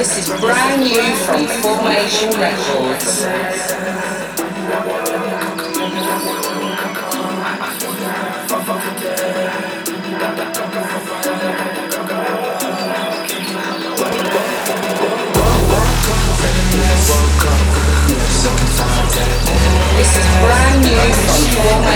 This is brand new from Formation Records. This is brand new from Form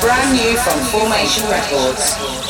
brand new from Formation Records.